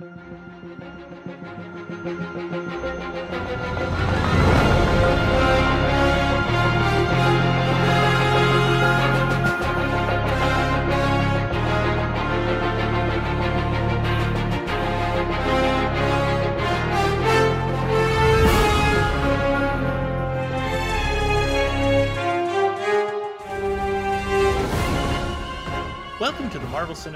Thank you.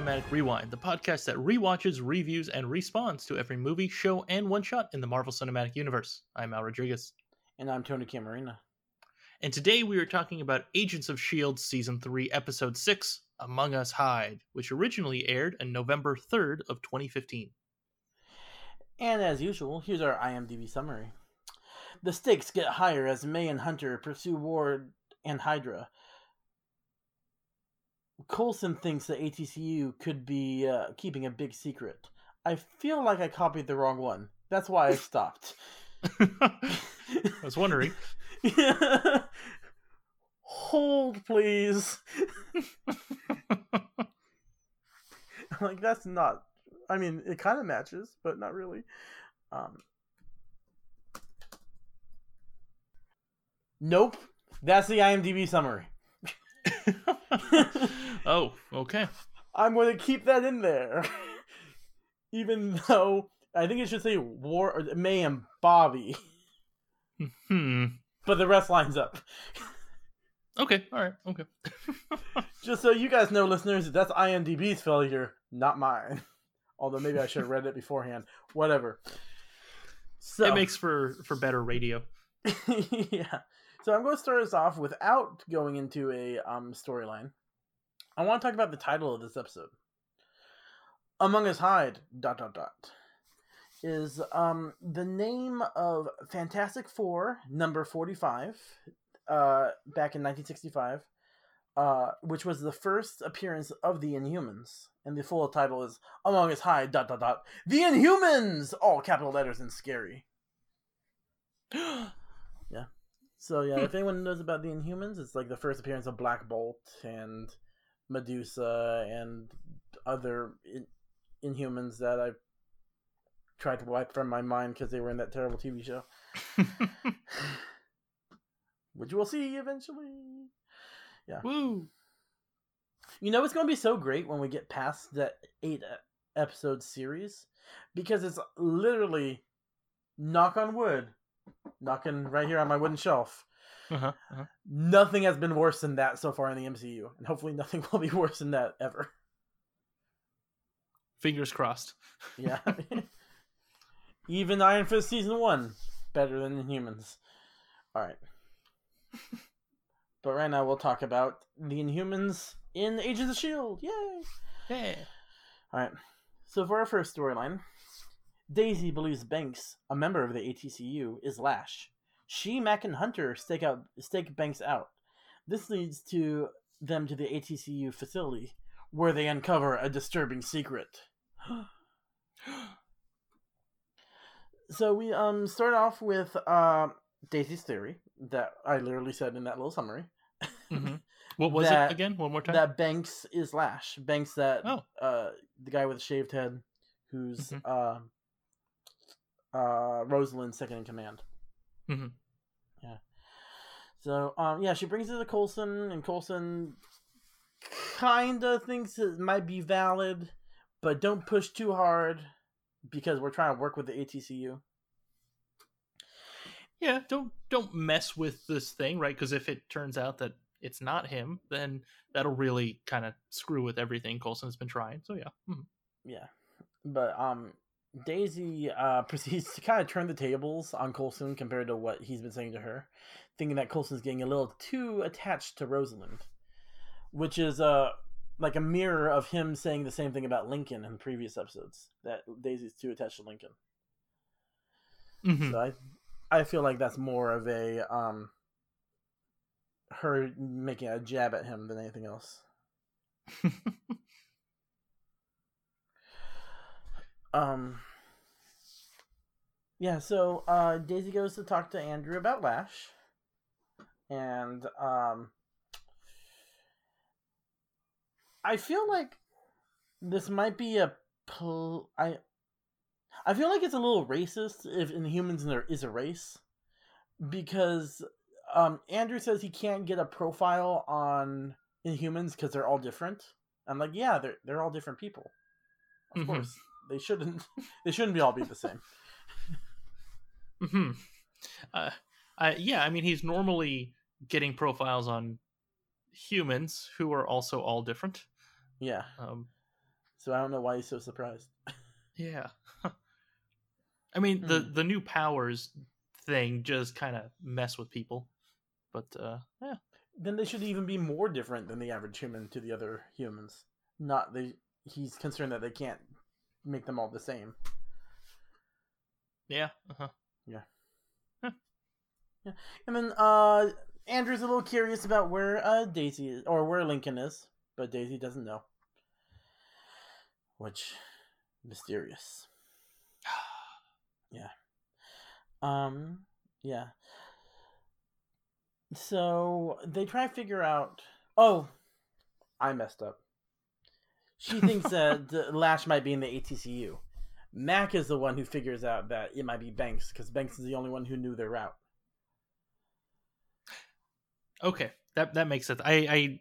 Cinematic Rewind, the podcast that rewatches, reviews, and responds to every movie, show, and one shot in the Marvel Cinematic Universe. I'm Al Rodriguez. And I'm Tony Camarina. And today we are talking about Agents of S.H.I.E.L.D. Season 3, Episode 6, Among Us Hide, which originally aired on November 3rd of 2015. And as usual, here's our IMDb summary. The stakes get higher as May and Hunter pursue Ward and Hydra. Coulson thinks that ATCU could be uh, keeping a big secret. I feel like I copied the wrong one. That's why I stopped. I was wondering. Hold, please. like that's not. I mean, it kind of matches, but not really. Um, nope. That's the IMDb summary. oh, okay. I'm going to keep that in there, even though I think it should say War or May and Bobby. Hmm. But the rest lines up. Okay. All right. Okay. Just so you guys know, listeners, that's IMDb's failure, not mine. Although maybe I should have read it beforehand. Whatever. So it makes for for better radio. yeah. So I'm going to start us off without going into a um, storyline. I want to talk about the title of this episode. Among Us Hide. Dot dot dot. Is um the name of Fantastic Four number forty five, uh back in nineteen sixty five, uh which was the first appearance of the Inhumans, and the full title is Among Us Hide. Dot dot dot. The Inhumans, all capital letters and scary. So yeah, hmm. if anyone knows about the Inhumans, it's like the first appearance of Black Bolt and Medusa and other in- Inhumans that I tried to wipe from my mind because they were in that terrible TV show, which we'll see eventually. Yeah. Woo! You know it's going to be so great when we get past that eight episode series because it's literally knock on wood knocking right here on my wooden shelf. Uh-huh, uh-huh. Nothing has been worse than that so far in the MCU, and hopefully nothing will be worse than that ever. Fingers crossed. Yeah. Even Iron Fist season one better than Inhumans. All right. but right now we'll talk about the Inhumans in Agents of the Shield. Yay! Yeah. All right. So for our first storyline, Daisy believes Banks, a member of the ATCU, is Lash. She, Mac, and Hunter stake out stake Banks out. This leads to them to the ATCU facility, where they uncover a disturbing secret. so we um start off with uh, Daisy's theory that I literally said in that little summary. Mm-hmm. What was That- it again? One more time. that Banks is Lash. Banks that Oh. uh the guy with the shaved head who's Mhm. uh uh Rosalind's second in command. Mm-hmm. Yeah. So um yeah, she brings it to Coulson and Coulson kinda thinks it might be valid, but don't push too hard because we're trying to work with the ATCU. yeah. Don't don't mess with this thing, right? Because if it turns out that it's not him, then that'll really kind of screw with everything Coulson's been trying. So yeah. Mhm. Yeah. But um Daisy uh proceeds to kind of turn the tables on Coulson compared to what he's been saying to her, thinking that Coulson's getting a little too attached to Rosalind, which is uh like a mirror of him saying the same thing about Lincoln in previous episodes that Daisy's too attached to Lincoln. Mhm. So I I feel like that's more of a um her making a jab at him than anything else. Um. Yeah, so uh, Daisy goes to talk to Andrew about Lash, and um, I feel like this might be a pl- I I feel like it's a little racist if Inhumans there is a race, because um, Andrew says he can't get a profile on Inhumans because they're all different. I'm like, yeah, they're they're all different people. Of Mhm. course, they shouldn't they shouldn't be all be the same. hmm Uh, uh, yeah, I mean, he's normally getting profiles on humans who are also all different. Yeah, Um, so I don't know why he's so surprised. yeah. I mean, the Hmm. the new powers thing just kind of mess with people, but uh, yeah. Then they should even be more different than the average human to the other humans. Not they. He's concerned that they can't make them all the same. Yeah. Uh-huh. yeah And then uh Andrew's a little curious about where uh Daisy is or where Lincoln is, but Daisy doesn't know. Which mysterious. Yeah. Um yeah. So they try to figure out oh I messed up. She thinks that the Lash might be in the ATCU. Mac is the one who figures out that it might be Banks because Banks is the only one who knew their route. Okay, that that makes sense. I, I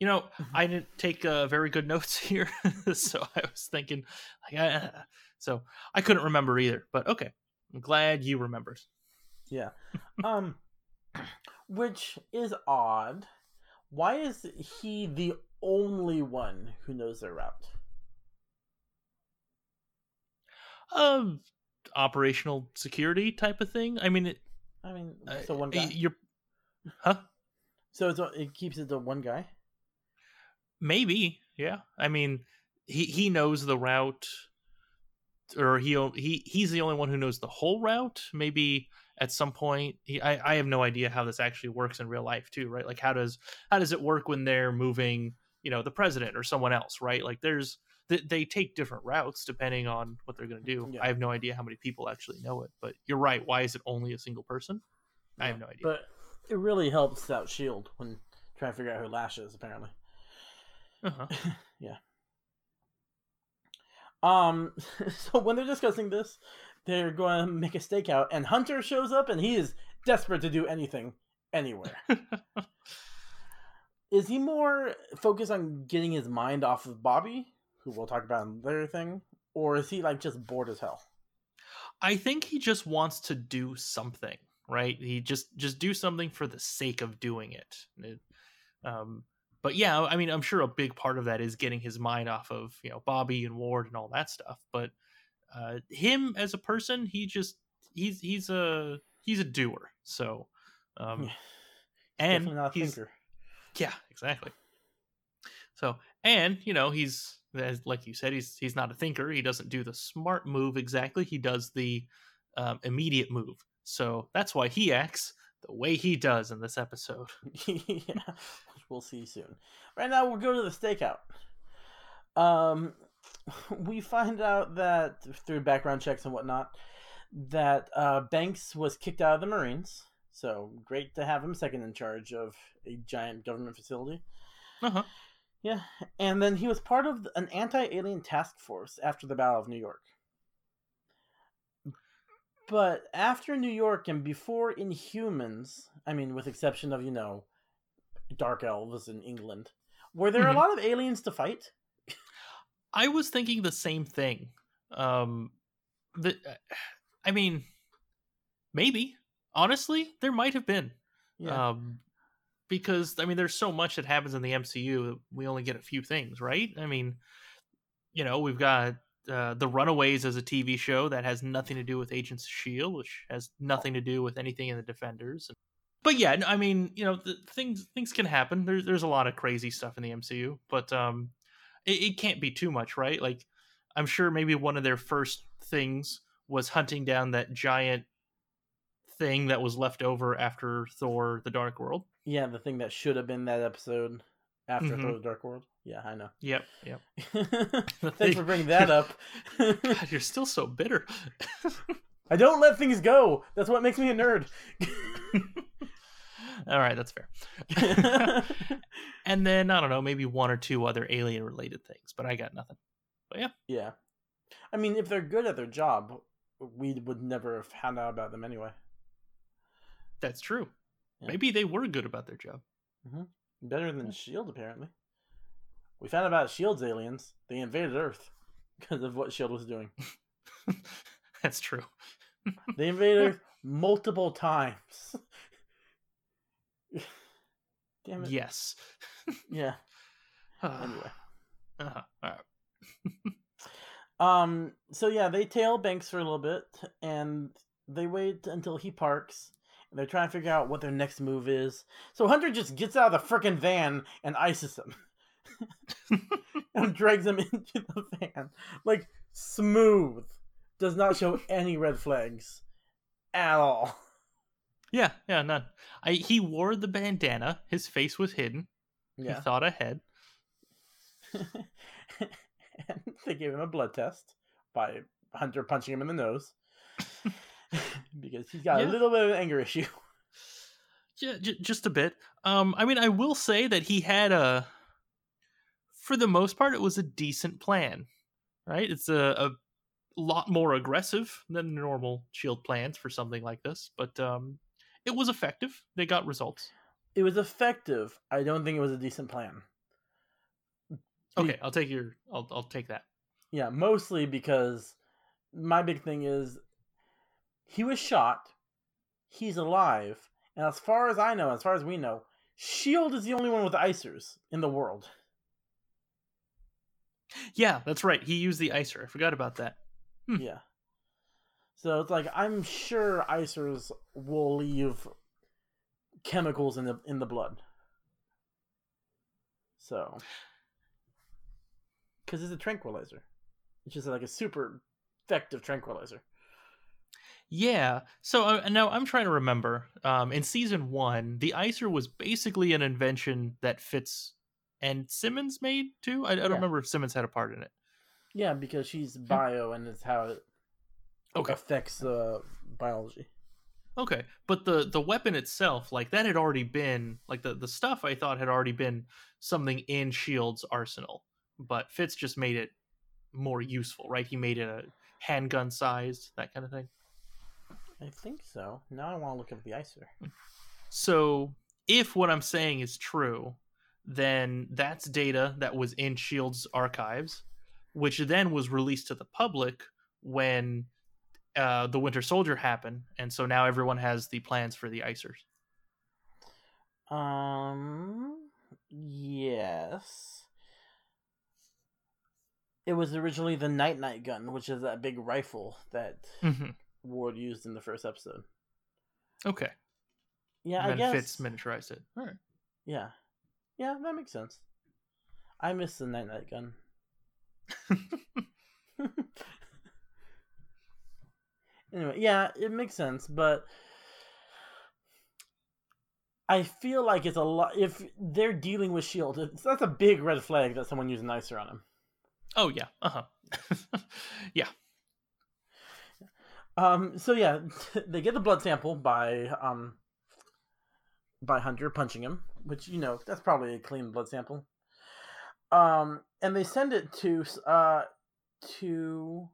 you know, Mm-hmm. I didn't take uh, very good notes here, so I was thinking, like, I, so I couldn't remember either. But okay, I'm glad you remembered. Yeah. um which is odd. Why is he the only one who knows their route? Um, operational security type of thing. I mean, it, I mean, uh, so one guy. You're, huh? So it's it keeps it to one guy. Maybe, yeah. I mean, he he knows the route, or he he he's the only one who knows the whole route. Maybe at some point, he, I I have no idea how this actually works in real life too, right? Like how does how does it work when they're moving, you know, the president or someone else, right? Like there's they, they take different routes depending on what they're going to do. Yeah. I have no idea how many people actually know it, but you're right. Why is it only a single person? I have no idea. But it really helps out Shield when trying to figure out who Lash is. Apparently. uh-huh. Yeah. Um. So when they're discussing this, they're going to make a stakeout, and Hunter shows up, and he is desperate to do anything, anywhere. is he more focused on getting his mind off of Bobby, who we'll talk about in later thing, or is he like just bored as hell? I think he just wants to do something, right? He just just do something for the sake of doing it. It- um, but yeah, I mean, I'm sure a big part of that is getting his mind off of you know Bobby and Ward and all that stuff. But uh, him as a person, he just he's he's a he's a doer. So, um, Yeah. and Definitely not a he's thinker. Yeah, exactly. So, and you know, he's as like you said, he's he's not a thinker. He doesn't do the smart move exactly. He does the um, immediate move. So that's why he acts the way he does in this episode. yeah, which we'll see soon. Right now, we'll go to the stakeout. Um, we find out that through background checks and whatnot, that uh, Banks was kicked out of the Marines. So great to have him second in charge of a giant government facility. Uh-huh. Yeah, and then he was part of an anti-alien task force after the Battle of New York. But after New York and before Inhumans, I mean, with exception of you know, Dark Elves in England, were there Mhm. a lot of aliens to fight? I was thinking the same thing. Um, the, I mean, maybe honestly, there might have been. Yeah, um, because I mean, there's so much that happens in the MCU. that We only get a few things, right? I mean, you know, we've got uh, the Runaways as a TV show that has nothing to do with Agents of Shield, which has nothing to do with anything in the Defenders. But yeah, I mean, you know, the, things things can happen. There's there's a lot of crazy stuff in the MCU, but um, it, it can't be too much, right? Like, I'm sure maybe one of their first things was hunting down that giant thing that was left over after Thor: The Dark World. yeah, the thing that should have been that episode after Mhm. Thor: The Dark World. Yeah, I know. Yep, yep. Thanks for bringing that up. God, you're still so bitter. I don't let things go. That's what makes me a nerd. All right, that's fair. and then I don't know, maybe one or two other alien related things, but I got nothing. But yeah. Yeah. I mean, if they're good at their job, we would never have found out about them anyway. That's true. Yeah. Maybe they were good about their job. Better than Shield, apparently. We found out about Shield's aliens. They invaded Earth because of what Shield was doing. That's true. They invaded Earth multiple times. Damn it. Yes. Yeah. Anyway. Uh-huh. All right. Um. So yeah, they tail Banks for a little bit, and they wait until he parks. And they're trying to figure out what their next move is. So Hunter just gets out of the frickin' van and ices him, and drags him into the van like smooth. Does not show any red flags at all. Yeah, yeah, none. I he wore the bandana. His face was hidden. Yeah. He thought ahead. and they gave him a blood test by Hunter punching him in the nose because he's got Yeah. a little bit of an anger issue. Yeah, j- just a bit. Um, I mean, I will say that he had a, for the most part, it was a decent plan, right? It's a, a lot more aggressive than normal shield plans for something like this, but um, it was effective. They got results. It was effective. I don't think it was a decent plan. Okay, I'll take your. I'll I'll take that. Yeah, mostly because my big thing is he was shot, he's alive, and as far as I know, as far as we know, Shield is the only one with icers in the world. Yeah, that's right. He used the icer. I forgot about that. Hmm. Yeah. So it's like I'm sure icers will leave chemicals in the in the blood. So, because it's a tranquilizer, it's just like a super effective tranquilizer. Yeah. So uh, now I'm trying to remember. Um, in season one, the icer was basically an invention that Fitz and Simmons made too. I, I don't Yeah. remember if Simmons had a part in it. Yeah, because she's bio and it's how it Okay. affects uh, biology. Okay, but the the weapon itself, like that, had already been like the the stuff I thought had already been something in Shield's arsenal, but Fitz just made it more useful, right? He made it a handgun sized, that kind of thing. I think so. Now I want to look up the icer. So if what I'm saying is true, then that's data that was in Shield's archives, which then was released to the public when uh, the Winter Soldier happened, and so now everyone has the plans for the Icers. Um. Yes. It was originally the Night Night gun, which is that big rifle that Mm-hmm. Ward used in the first episode. Okay. Yeah, and I guess. Fitz miniaturized it. All right. Yeah, yeah, that makes sense. I miss the Night Night gun. anyway, yeah, it makes sense, but I feel like it's a lot. If they're dealing with Shield, it's, that's a big red flag that someone used an icer on him. Oh yeah. Uh huh. yeah. Um. So yeah, they get the blood sample by um by Hunter punching him, which you know that's probably a clean blood sample. Um, and they send it to uh to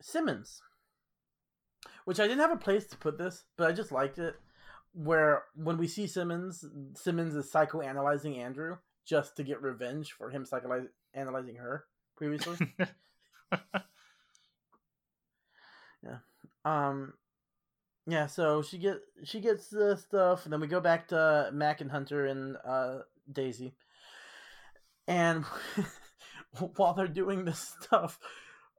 Simmons, which I didn't have a place to put this, but I just liked it. Where when we see Simmons, Simmons is psychoanalyzing Andrew just to get revenge for him psychoanalyzing her previously. Um, yeah. So she get she gets the stuff, and then we go back to Mac and Hunter and uh, Daisy, and while they're doing this stuff,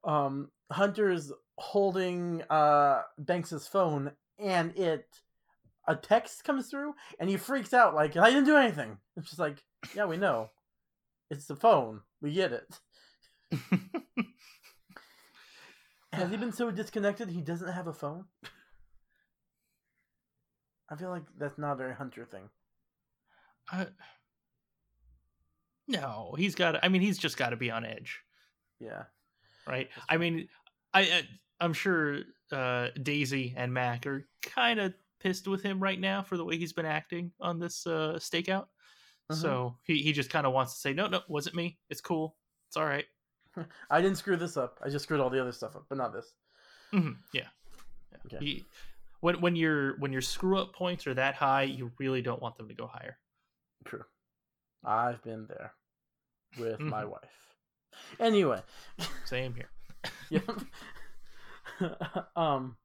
um, Hunter's holding uh Banks's phone, and it a text comes through, and he freaks out like I didn't do anything. It's just like, yeah, we know, it's the phone. We get it. Has he been so disconnected he doesn't have a phone? I feel like that's not a very Hunter thing. Uh, no, he's got. I mean, he's just got to be on edge, Yeah. right? I mean, I, I I'm sure uh, Daisy and Mac are kind of pissed with him right now for the way he's been acting on this uh, stakeout. Mhm. So he he just kind of wants to say, no, no, wasn't me. It's cool. It's all right. I didn't screw this up. I just screwed all the other stuff up, but not this. Mhm, Yeah. yeah. Okay. You- when when your when your screw up points are that high, you really don't want them to go higher. True. I've been there with my Mhm. wife. Anyway, Same here. Yep. um,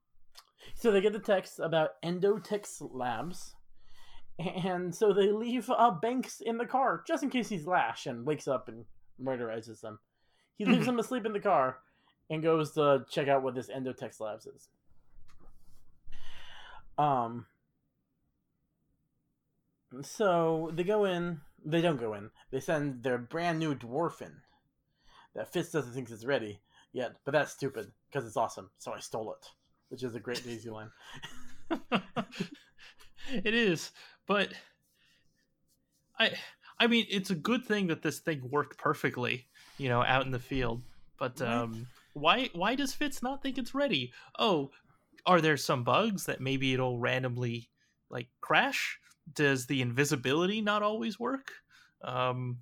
so they get the text about Endotex Labs, and so they leave uh, Banks in the car just in case he's Lash and wakes up and murderizes them. He leaves Mhm. him asleep in the car and goes to check out what this Endotex Labs is. Um. So they go in. They don't go in. They send their brand new dwarf in. That Fitz doesn't think it's ready yet, but that's stupid because it's awesome. So I stole it, which is a great Daisy line. it is, but I I mean it's a good thing that this thing worked perfectly, you know, out in the field. But um why why does Fitz not think it's ready? Oh, are there some bugs that maybe it'll randomly like crash? Does the invisibility not always work? Um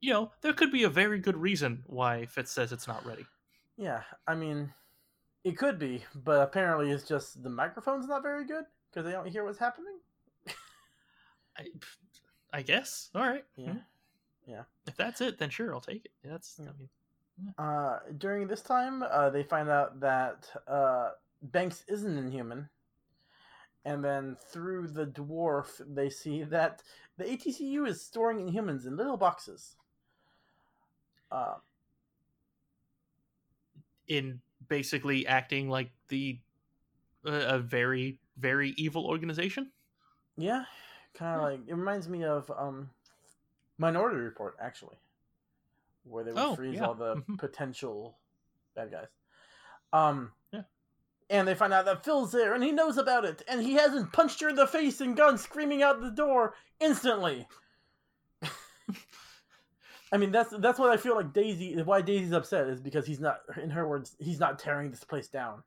you know, there could be a very good reason why Fitz says it's not ready. Yeah, I mean, it could be, but apparently it's just the microphone's not very good because they don't hear what's happening. I, I guess. All right. Yeah. Hmm. Yeah. If that's it, then sure, I'll take it. That's. I mean, Uh, during this time, uh, they find out that uh, Banks isn't inhuman. And then through the dwarf, they see that the ATCU is storing inhumans in little boxes. Uh, in basically acting like the uh, a very very evil organization. yeah, kind of Yeah. like it reminds me of um, Minority Report, actually, where they would Oh, freeze yeah. all the Mhm. potential bad guys. Um, Yeah. And they find out that Phil's there, and he knows about it, and he hasn't punched her in the face and gone screaming out the door instantly. I mean, that's that's what I feel like Daisy. Why Daisy's upset is because he's not, in her words, he's not tearing this place down.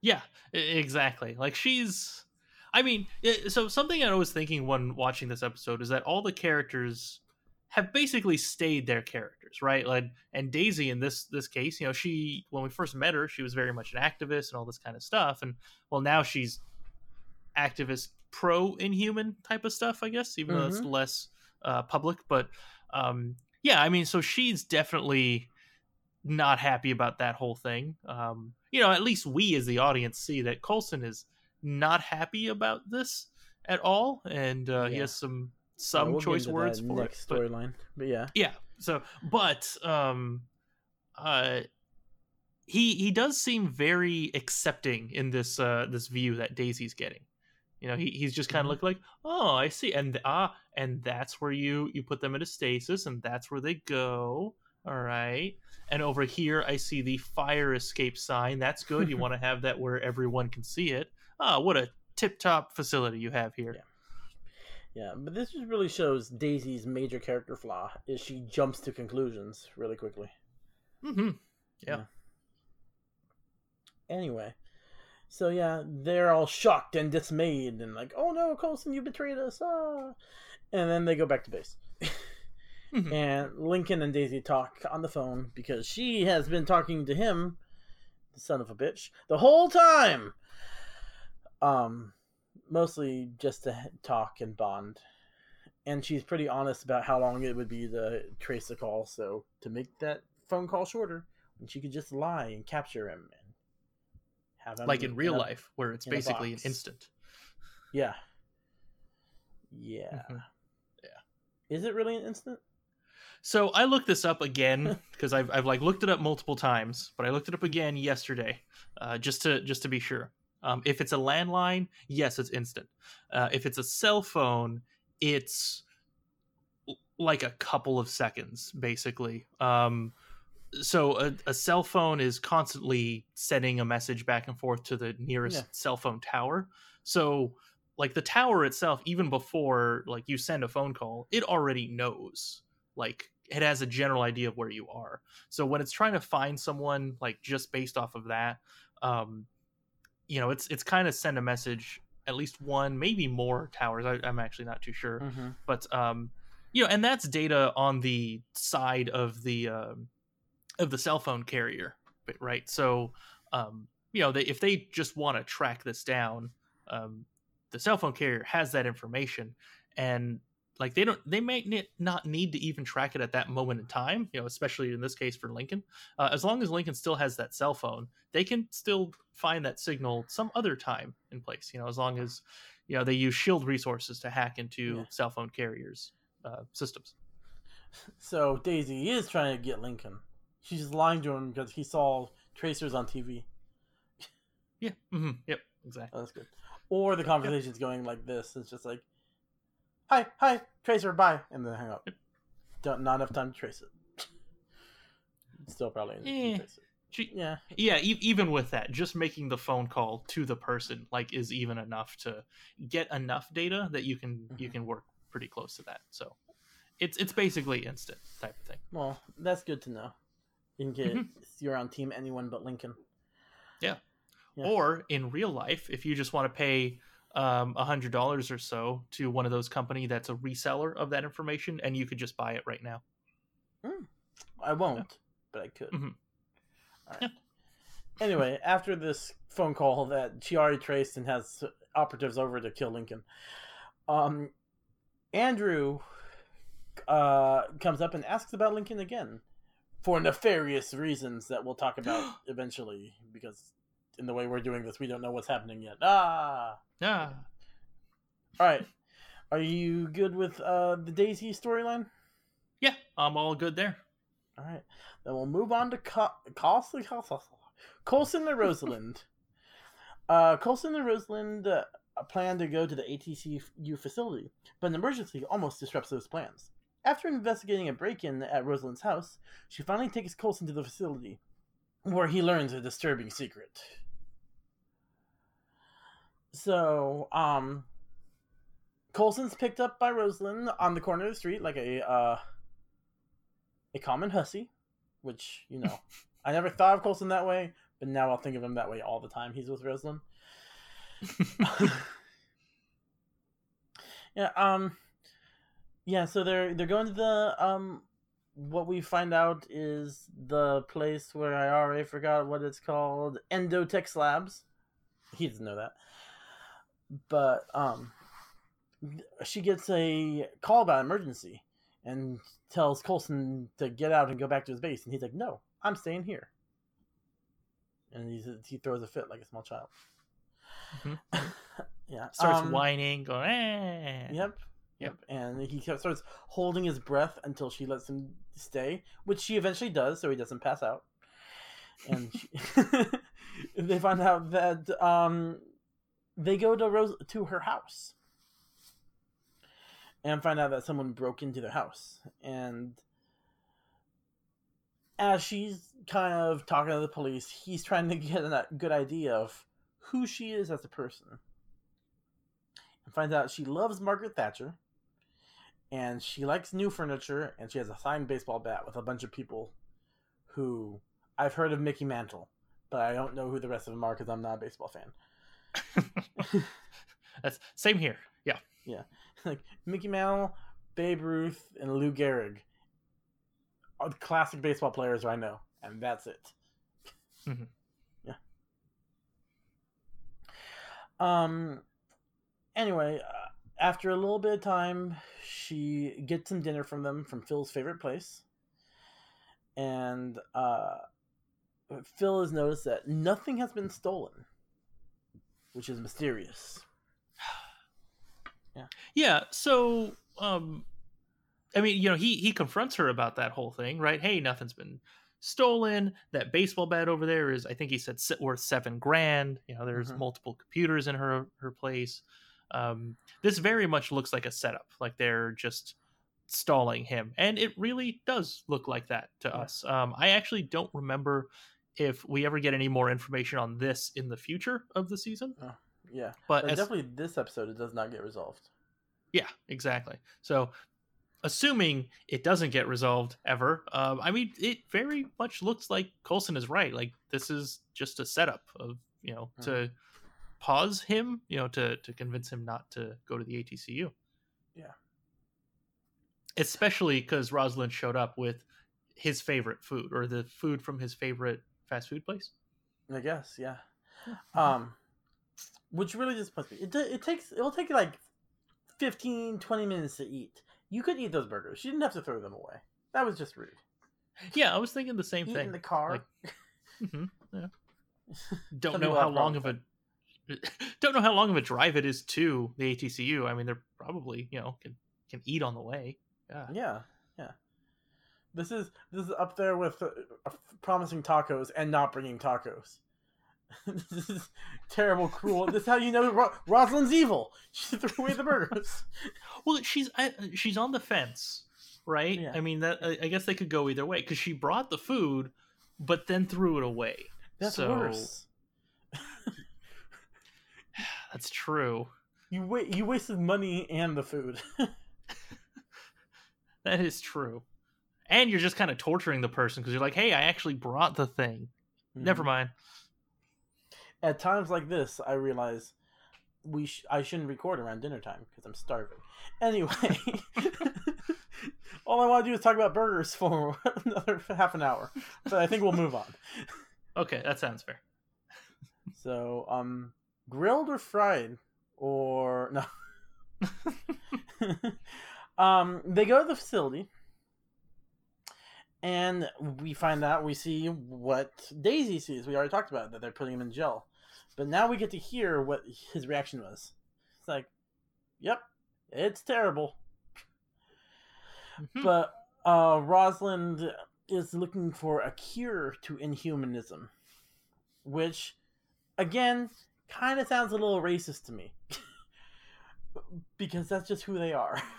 Yeah, exactly. Like she's. I mean, so something I was thinking when watching this episode is that all the characters have basically stayed their characters, right? Like, and Daisy in this this case, you know, she when we first met her, she was very much an activist and all this kind of stuff, and well, now she's activist pro inhuman type of stuff, I guess, even though it's less uh, public. But um, yeah, I mean, so she's definitely not happy about that whole thing. Um, you know, at least we as the audience see that Coulson is not happy about this at all, and uh, he has some Yeah, some we'll choice words for next But, storyline, but yeah, yeah, so but um, uh, he he does seem very accepting in this uh this view that Daisy's getting. You know, he, he's just kind of Mhm. like, oh, I see, and ah, and that's where you you put them into stasis, and that's where they go. All right, and over here I see the fire escape sign. That's good. You want to have that where everyone can see it. Ah, what a tip top facility you have here. Yeah. yeah. But this just really shows Daisy's major character flaw is she jumps to conclusions really quickly. hmm Yeah. Anyway, so yeah, they're all shocked and dismayed and like, "Oh no, Coulson, you betrayed us!" Ah, and then they go back to base. Mhm. And Lincoln and Daisy talk on the phone because she has been talking to him, the son of a bitch, the whole time. Um, mostly just to talk and bond. And she's pretty honest about how long it would be to trace a call. So to make that phone call shorter, when she could just lie and capture him and have him Like in real a- life, where it's basically an instant. Yeah. Yeah. Mhm. Is it really an instant? So I looked this up again because I've I've like looked it up multiple times, but I looked it up again yesterday, uh, just to just to be sure. Um, if it's a landline, yes, it's instant. Uh, if it's a cell phone, it's l- like a couple of seconds, basically. Um, so a, a cell phone is constantly sending a message back and forth to the nearest Yeah. cell phone tower. So like the tower itself, even before like you send a phone call, it already knows like it has a general idea of where you are so when it's trying to find someone like just based off of that um you know it's it's kind of send a message at least one maybe more towers I, i'm actually not too sure Mm-hmm. but um you know and that's data on the side of the um of the cell phone carrier, right? So, um, you know, they, if they just want to track this down, um, the cell phone carrier has that information, and like they don't, they may not need to even track it at that moment in time. You know, especially in this case for Lincoln, uh, as long as Lincoln still has that cell phone, they can still find that signal some other time in place. You know, as long as you know they use shield resources to hack into yeah. cell phone carriers uh, systems. So Daisy is trying to get Lincoln. She's lying to him because he saw tracers on TV. Yeah. Mm-hmm. Yep. Exactly. Oh, that's good. Or the conversation's yep. going like this. It's just like, "Hi, hi, tracer, bye," and then hang up. Don't not enough time to trace it. Still probably yeah. trace it. She, yeah, yeah. E- even with that, just making the phone call to the person like is even enough to get enough data that you can mm-hmm. you can work pretty close to that. So it's it's basically instant type of thing. Well, that's good to know. You can get mm-hmm. you're on team anyone but Lincoln. Yeah. yeah. Or in real life, if you just want to pay um, a hundred dollars or so to one of those company that's a reseller of that information, and you could just buy it right now. Mm. I won't, yeah. but I could. Mm-hmm. Yeah. Anyway, after this phone call that she already traced and has operatives over to kill Lincoln, um, Andrew uh, comes up and asks about Lincoln again for nefarious reasons that we'll talk about eventually because in the way we're doing this. We don't know what's happening yet. Ah. Yeah. All right. Are you good with uh, the daisy storyline? Yeah i'm all good there. All right. Then we'll move on to Coulson, Coulson and Rosalind. uh, Coulson and Rosalind uh, plan to go to the ATCU facility, but an emergency almost disrupts those plans. After investigating a break in at Rosalind's house, she finally takes Coulson to the facility, where he learns a disturbing secret. So, um, Coulson's picked up by Rosalind on the corner of the street like a, uh, a common hussy, which, you know, I never thought of Coulson that way, but now I'll think of him that way all the time he's with Rosalind. yeah, um, yeah, so they're they're going to the um what we find out is the place where I already forgot what it's called, Endotech Labs. He doesn't know that. But um she gets a call about emergency and tells Coulson to get out and go back to his base and he's like, "No, I'm staying here." And he's, he throws a fit like a small child. Mm-hmm. yeah. Starts um, whining, going, eh. Yep. Yep. And he starts holding his breath until she lets him stay, which she eventually does, so he doesn't pass out. And she, they find out that um, they go to Rose to her house and find out that someone broke into their house. And as she's kind of talking to the police, he's trying to get a good idea of who she is as a person. And finds out she loves Margaret Thatcher and she likes new furniture and she has a signed baseball bat with a bunch of people who I've heard of Mickey Mantle, but I don't know who the rest of them are because I'm not a baseball fan. That's same here. Yeah. Yeah. Like Mickey Mantle, Babe Ruth, and Lou Gehrig are the classic baseball players I know, and that's it. Mm-hmm. Yeah. Um. Anyway, uh, after a little bit of time, she gets some dinner from them from Phil's favorite place. And uh, Phil has noticed that nothing has been stolen, which is mysterious. yeah. Yeah. So, um, I mean, you know, he he confronts her about that whole thing, right? Hey, nothing's been stolen. That baseball bat over there is, I think he said, worth seven grand. You know, there's mm-hmm. multiple computers in her her place. Um, this very much looks like a setup, like they're just stalling him, and it really does look like that to yeah. us. Um, I actually don't remember if we ever get any more information on this in the future of the season. Oh, yeah, but, but as, definitely this episode it does not get resolved. Yeah, exactly. So assuming it doesn't get resolved ever, um, I mean, it very much looks like Coulson is right. Like this is just a setup of you know mm-hmm. to pause him, you know, to to convince him not to go to the ATCU. Yeah. Especially because Rosalind showed up with his favorite food or the food from his favorite fast food place. I guess, yeah. Um, which really disappoints me. It, it takes it will take like 15, 20 minutes to eat. You could eat those burgers. You didn't have to throw them away. That was just rude. Yeah, I was thinking the same Eat thing. in the car. Like- Mhm, yeah. Don't Some know how long of a don't know how long of a drive it is to the ATCU. I mean, they're probably you know can can eat on the way. Yeah, yeah. This is this is up there with uh, promising tacos and not bringing tacos. this is terrible, cruel. this is how you know Ro- Rosalind's evil. She threw away the burgers. Well, she's I, she's on the fence, right? Yeah. I mean, that I I guess they could go either way because she brought the food, but then threw it away. That's So- worse. That's true. You wa- you wasted money and the food. That is true. And you're just kind of torturing the person because you're like, hey, I actually brought the thing. Never Mhm. mind. At times like this, I realize we sh- I shouldn't record around dinner time because I'm starving. Anyway, all I want to do is talk about burgers for another half an hour. But I think we'll move on. Okay, that sounds fair. So, um, grilled or fried, or no? um, they go to the facility, and we find out we see what Daisy sees. We already talked about that they're putting him in jail, but now we get to hear what his reaction was. It's like, "Yep, it's terrible." Mhm. But uh, Rosalind is looking for a cure to inhumanism, which, again, kind of sounds a little racist to me. because that's just who they are.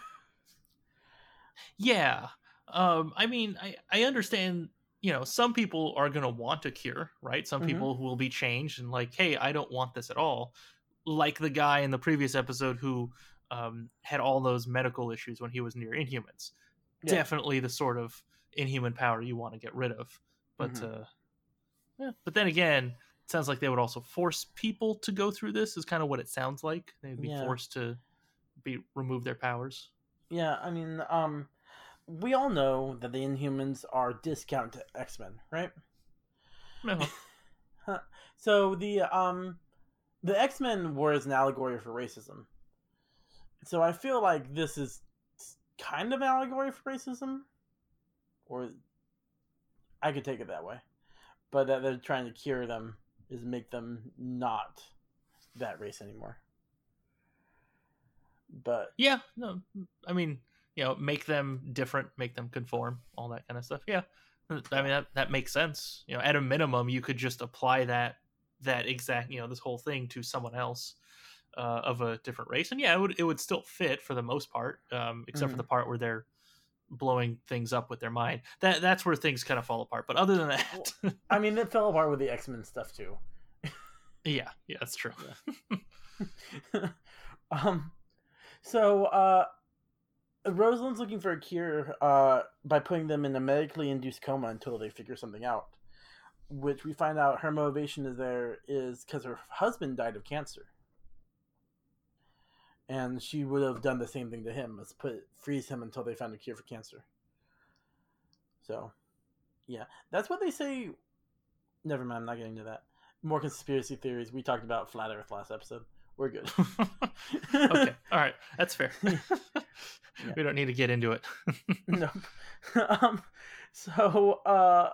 Yeah. Um, I mean, I, I understand, you know, some people are going to want a cure, right? Some Mhm. people will be changed and like, hey, I don't want this at all. Like the guy in the previous episode who um, had all those medical issues when he was near Inhumans. Yeah. Definitely the sort of inhuman power you want to get rid of. But, Mhm. uh, yeah. But then again, it sounds like they would also force people to go through this, is kind of what it sounds like. They'd be Yeah. forced to be remove their powers. Yeah, I mean, um, we all know that the Inhumans are discount to X Men, right? Uh-huh. So the um, the X Men were as an allegory for racism. So I feel like this is kind of an allegory for racism, or I could take it that way, but that they're trying to cure them is make them not that race anymore. But Yeah, no, I mean, you know, make them different, make them conform, all that kind of stuff. Yeah, I mean that that makes sense. You know, at a minimum, you could just apply that that exact, you know, this whole thing to someone else uh, of a different race, and yeah, it would it would still fit for the most part, um, except Mhm. for the part where they're blowing things up with their mind. That that's where things kind of fall apart. But other than that, I mean, it fell apart with the X Men stuff too. yeah, yeah, that's true. um, so uh, Rosalind's looking for a cure uh, by putting them in a medically induced coma until they figure something out. Which we find out her motivation is there is because her husband died of cancer, and she would have done the same thing to him, as put freeze him until they found a cure for cancer. So, yeah, that's what they say. Never mind, I'm not getting into that. More conspiracy theories. We talked about flat Earth last episode. We're good. okay, all right, that's fair. Yeah. We don't need to get into it. no. um, so uh,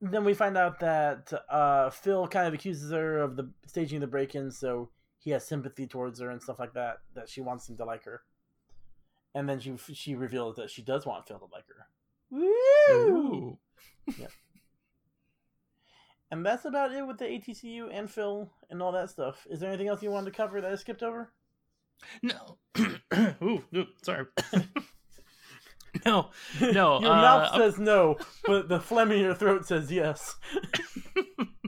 then we find out that uh, Phil kind of accuses her of the staging the break-in, so he has sympathy towards her and stuff like that. That she wants him to like her, and then she she reveals that she does want Phil to like her. Woo! Ooh. And that's about it with the ATCU and Phil and all that stuff. Is there anything else you wanted to cover that I skipped over? No. ooh, ooh, sorry. no, no. Your uh, mouth says no, but the phlegm in your throat says yes.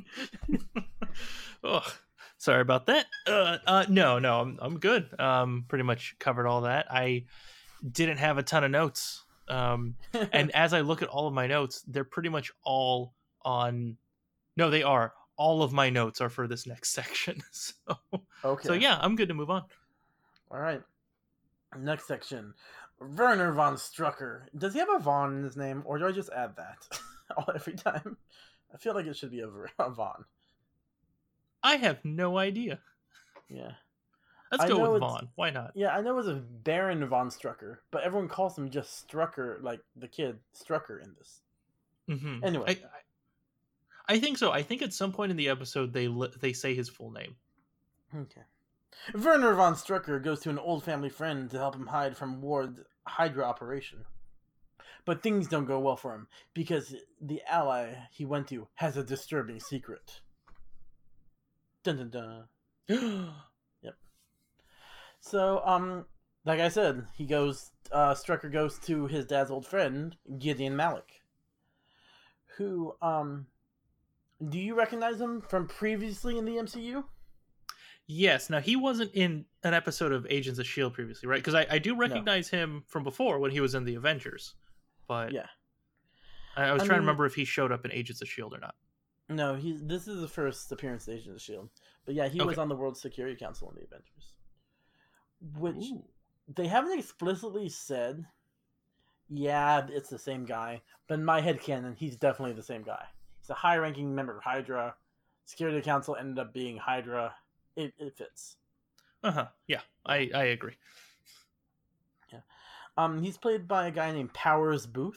Ugh, sorry about that. Uh, uh, no, no, I'm I'm good. Um, pretty much covered all that. I didn't have a ton of notes. Um, and as I look at all of my notes, they're pretty much all on. No, they are. All of my notes are for this next section. So, okay. so yeah, I'm good to move on. All right. Next section. Werner von Strucker. Does he have a Von in his name, or do I just add that every time? I feel like it should be a, a Von. I have no idea. Yeah. Let's I go with Von. Why not? Yeah, I know it's a Baron von Strucker, but everyone calls him just Strucker, like the kid Strucker in this. hmm Anyway. I, I, think so. I think at some point in the episode they li- they say his full name. Okay. Werner von Strucker goes to an old family friend to help him hide from Ward's Hydra operation. But things don't go well for him because the ally he went to has a disturbing secret. Dun dun dun. Yep. So, um, like I said, he goes. Uh, Strucker goes to his dad's old friend Gideon Malik, who, um, do you recognize him from previously in the MCU? yes. Now he wasn't in an episode of Agents of Shield previously, right? Because I, I do recognize him from before when he was in the Avengers, but Yeah. I, I was I trying to remember if he showed up in Agents of Shield or not. No, he. This is the first appearance of Agents of Shield, but yeah, he was on the World Security Council in the Avengers, which Ooh. they haven't explicitly said. Yeah, it's the same guy, but in my head canon, he's definitely the same guy. He's a high-ranking member of Hydra. Security Council ended up being Hydra. It, it fits. Uh huh. Yeah, I I agree. Yeah. Um, he's played by a guy named Powers Boothe,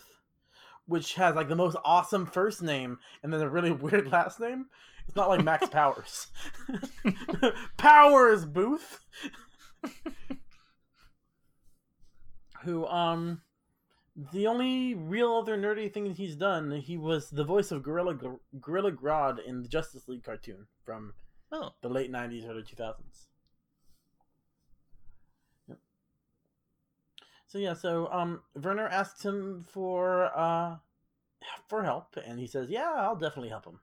which has like the most awesome first name and then a really weird last name. It's not like Max Powers. Powers Boothe, who um, the only real other nerdy thing that he's done, he was the voice of Gorilla Gorilla Grodd in the Justice League cartoon from Oh, the late '90s, early 2000s. Yep. So yeah, so um, Werner asks him for uh, for help, and he says, "Yeah, I'll definitely help him."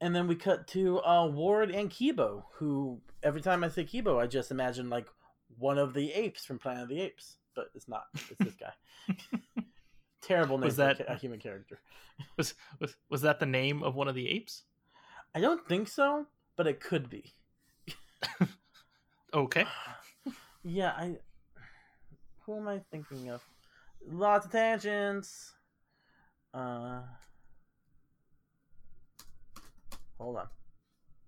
And then we cut to uh, Ward and Kebo, who every time I say Kebo, I just imagine like one of the apes from Planet of the Apes, but it's not. It's this guy. Terrible name Was that- a human character. was was was that the name of one of the apes? I don't think so, but it could be. Okay. Yeah, I. Who am I thinking of? Lots of tangents. Uh. Hold on.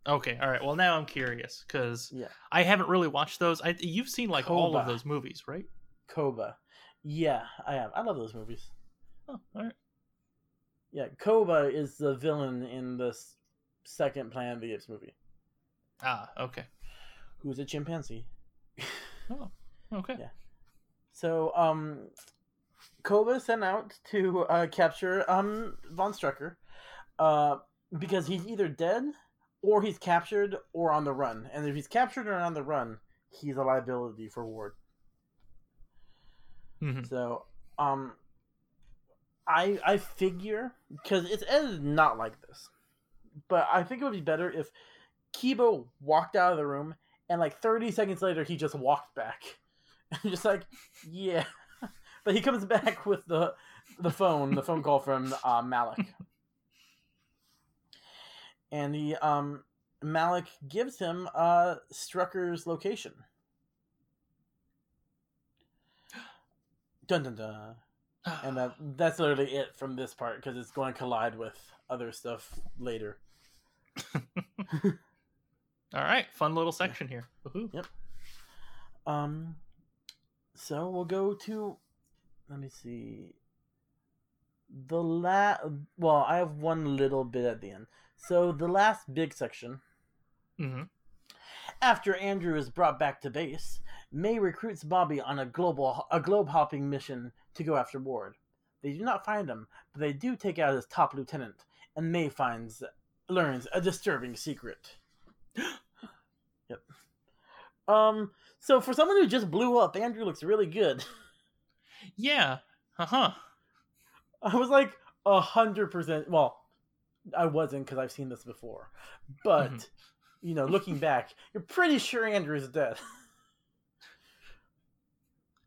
Okay. All right. Well, now I'm curious because Yeah, I haven't really watched those. I you've seen like all of those movies, right? Koba. Yeah, I have. I love those movies. Oh, all right. Yeah, Koba is the villain in the second Planet of the Apes movie, Ah, okay. who's a chimpanzee. Oh, okay. Yeah. So, um, Koba sent out to uh, capture um von Strucker, uh, because he's either dead or he's captured or on the run. And if he's captured or on the run, he's a liability for Ward. Mhm. So, um, I I figure because it's edited not like this, but I think it would be better if Kebo walked out of the room and like 30 seconds later he just walked back, and just like yeah, but he comes back with the the phone, the phone call from uh, Malik, and the um Malik gives him uh Strucker's location. Dun dun dun and that that's literally it from this part because it's going to collide with other stuff later. all right. Fun little section here. Woohoo. Um, so we'll go to. Let me see. The last. Well, I have one little bit at the end. So the last big section. hmm After Andrew is brought back to base, May recruits Bobby on a global a globe hopping mission to go after Ward. They do not find him, but they do take out his top lieutenant, and May finds learns a disturbing secret. yep. Um. So for someone who just blew up, Andrew looks really good. Yeah. Uh huh. I was like a hundred percent. Well, I wasn't because I've seen this before, but Mhm. you know, looking back, you're pretty sure Andrew's dead.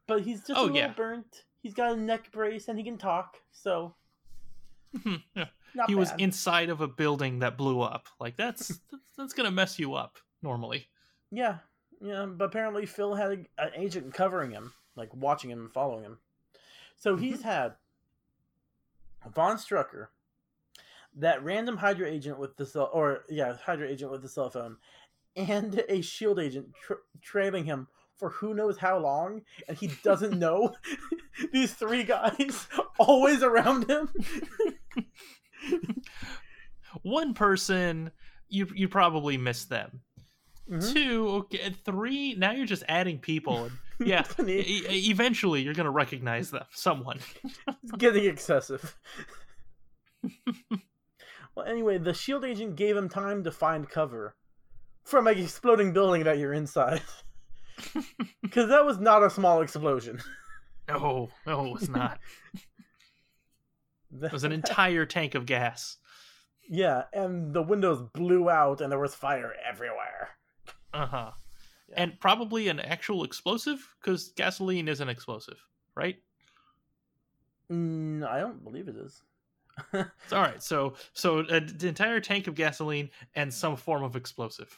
but he's just Oh, a little yeah. burnt. He's got a neck brace and he can talk, so hmm, yeah. not He was inside of a building that blew up. Like that's that's, that's gonna mess you up normally. Yeah, Yeah, but apparently Phil had a, an agent covering him, like watching him and following him. So mm-hmm. he's had Von Strucker, that random Hydra agent with the cell, or yeah, Hydra agent with the cell phone, and a Shield agent tra- trailing him for who knows how long, and he doesn't know. These three guys always around him. One person, you you probably miss them. Mhm. Two, okay, three. Now you're just adding people. and- Yeah, e- eventually you're gonna recognize them. Someone. It's getting excessive. well, anyway, the shield agent gave him time to find cover from an exploding building that you're inside. Because that was not a small explosion. No, no, it was not. It was an entire tank of gas. yeah, and the windows blew out, and there was fire everywhere. Uh huh. Yeah. And probably an actual explosive because gasoline is an explosive, right? Mm, I don't believe it is. It's all right. So, so a, the entire tank of gasoline and some form of explosive.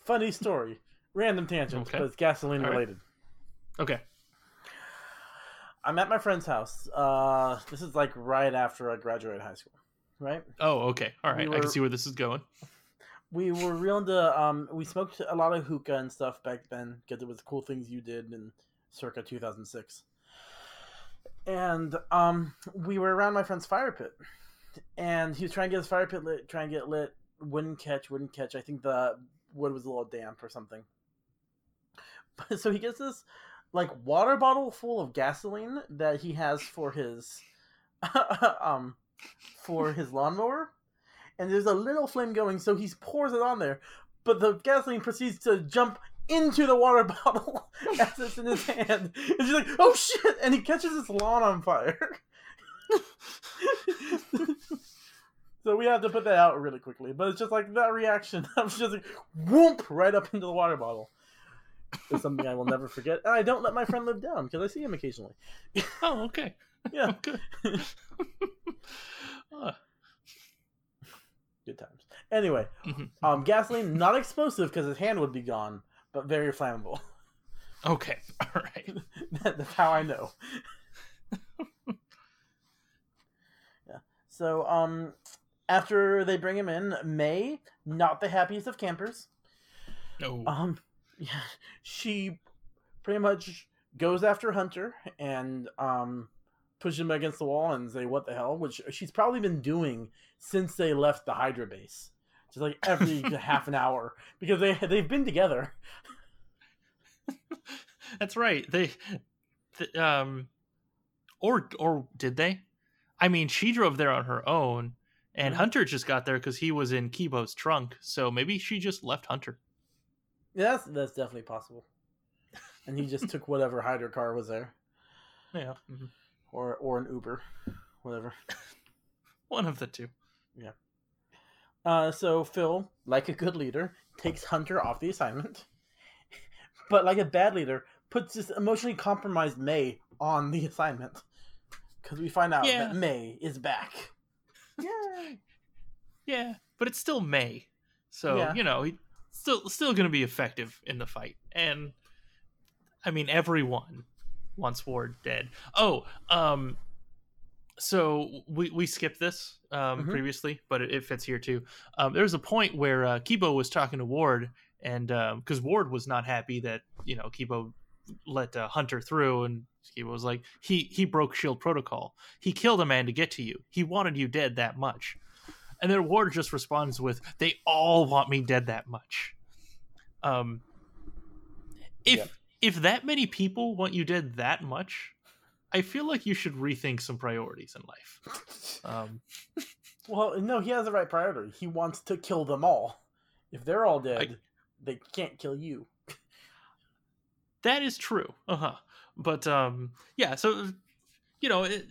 Funny story. Random tangent, Okay. but it's gasoline right. related. Okay. I'm at my friend's house. Uh, this is like right after I graduated high school, right? Oh, okay. All right. We I can see where this is going. we were real into um we smoked a lot of hookah and stuff back then because it was cool things you did in circa 2006 and um we were around my friend's fire pit and he was trying to get his fire pit lit trying to get lit wouldn't catch wouldn't catch i think the wood was a little damp or something so he gets this like water bottle full of gasoline that he has for his um for his lawnmower and there's a little flame going, so he pours it on there, but the gasoline proceeds to jump into the water bottle as it's in his hand. And she's like, "Oh shit!" And he catches his lawn on fire. so we have to put that out really quickly, but it's just like that reaction. I was just like, whoop, right up into the water bottle. It's something I will never forget, and I don't let my friend live down because I see him occasionally. Oh, okay. Yeah, Good. Uh, good times. Anyway, mhm. um, gasoline not explosive because his hand would be gone, but very flammable. Okay. All right. That- That's how I know. yeah. So, um, after they bring him in, May, not the happiest of campers. No. Um, yeah, she pretty much goes after Hunter and um pushes him against the wall and say, "What the hell?" Which she's probably been doing since they left the Hydra base, just like every half an hour because they they've been together. That's right. They, th- um, or or did they? I mean, she drove there on her own, and Mhm. Hunter just got there because he was in Kebo's trunk. So maybe she just left Hunter. Yeah, that's that's definitely possible. And he just took whatever Hydra car was there, Yeah, mhm. or or an Uber, whatever. one of the two. Uh, so Phil, like a good leader, takes Hunter off the assignment, but like a bad leader, puts this emotionally compromised May on the assignment because we find out Yeah. that May is back. Yay! Yeah, but it's still May, so Yeah. you know he still still going to be effective in the fight. And I mean, everyone wants Ward dead. Oh, um, so we we skipped this um Mhm. previously, but it, it fits here too. Um, there was a point where uh, Kebo was talking to Ward, and um because Ward was not happy that you know Kebo let uh, Hunter through, and Kebo was like, he he broke Shield protocol. He killed a man to get to you. He wanted you dead that much. And then Ward just responds with, "They all want me dead that much." Um, if Yep. if that many people want you dead that much, I feel like you should rethink some priorities in life. Um, Well, no, he has the right priority. He wants to kill them all. If they're all dead, I- they can't kill you. that is true. Uh huh. But um, yeah. So you know, it,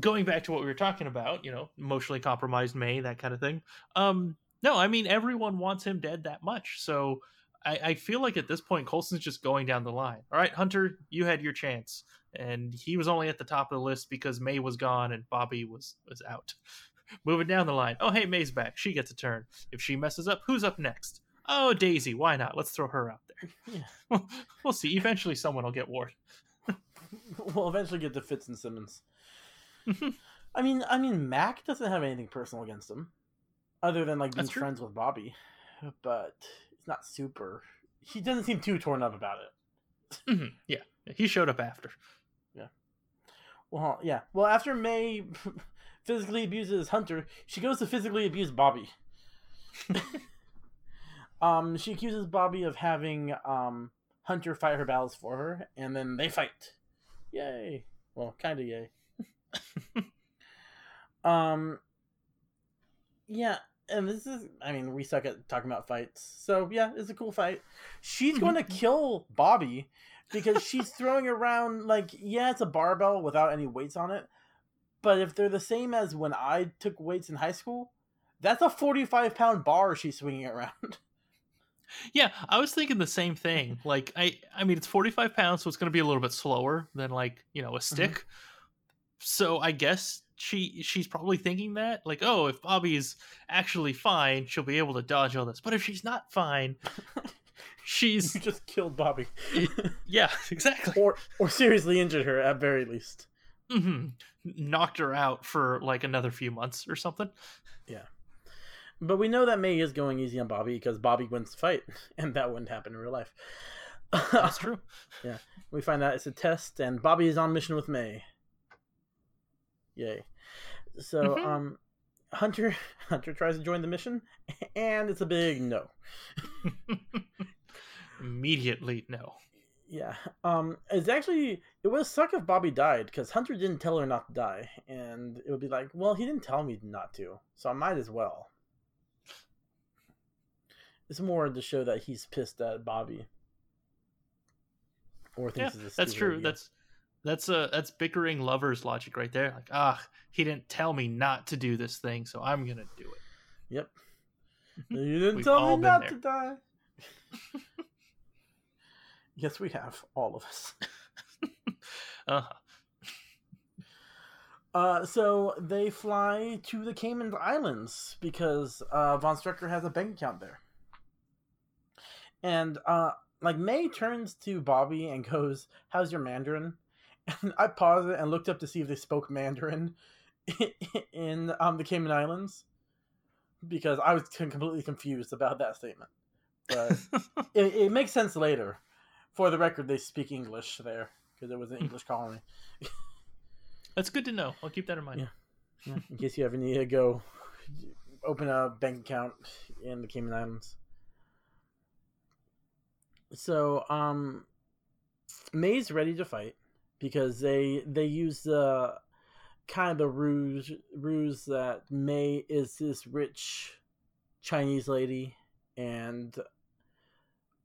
going back to what we were talking about, you know, emotionally compromised May, that kind of thing. Um, no, I mean everyone wants him dead that much. So I, I feel like at this point, Coulson's just going down the line. All right, Hunter, you had your chance, and he was only at the top of the list because May was gone and Bobby was was out. Moving down the line. Oh, hey, May's back. She gets a turn. If she messes up, who's up next? Oh, Daisy. Why not? Let's throw her out there. Yeah. we'll see. Eventually, someone will get Ward. we'll eventually get to Fitz and Simmons. I mean, I mean, Mac doesn't have anything personal against him, other than like being friends with Bobby. But it's not super. He doesn't seem too torn up about it. Mhm, yeah, he showed up after. Yeah. Well, yeah. Well, after May physically abuses Hunter, she goes to physically abuse Bobby. um, she accuses Bobby of having um Hunter fight her battles for her, and then they fight. Yay! Well, kind of yay. um. Yeah, and this is. I mean, we suck at talking about fights, so yeah, it's a cool fight. She's going to kill Bobby because she's throwing around like yeah it's a barbell without any weights on it but if they're the same as when i took weights in high school that's a 45 pound bar she's swinging around Yeah, I was thinking the same thing. Like, I, I mean, it's forty-five pounds, so it's going to be a little bit slower than like you know a stick. So I guess she she's probably thinking that like, oh, if Bobby's actually fine, she'll be able to dodge all this. But if she's not fine, she's you just killed bobby yeah, exactly. or or seriously injured her at very least hmm Knocked her out for like another few months or something. Yeah but we know that may is going easy on bobby because bobby wins the fight and that wouldn't happen in real life That's true. Yeah we find out it's a test and bobby is on mission with may yay so Mhm. um hunter hunter tries to join the mission and it's a big no Immediately, no. yeah um it's actually it would suck if bobby died because hunter didn't tell her not to die and it would be like well he didn't tell me not to so i might as well it's more to show that he's pissed at bobby or Yeah, thinks it's a that's true. idea. That's that's uh that's bickering lovers logic right there. Like, ah, he didn't tell me not to do this thing, so I'm gonna do it. Yep. You didn't tell me not there. to die. yes, we have all of us. Uh-huh. Uh, so they fly to the Cayman Islands because uh, von Strucker has a bank account there. And uh, like May turns to Bobby and goes, "How's your Mandarin?" And I paused it and looked up to see if they spoke Mandarin in um, the Cayman Islands because I was completely confused about that statement. But it, it makes sense later. For the record, they speak English there because it was an English colony. That's good to know. I'll keep that in mind. Yeah. Yeah, in case you ever need to go open a bank account in the Cayman Islands. So, um, May's ready to fight because they they use the kind of the ruse ruse that May is this rich Chinese lady and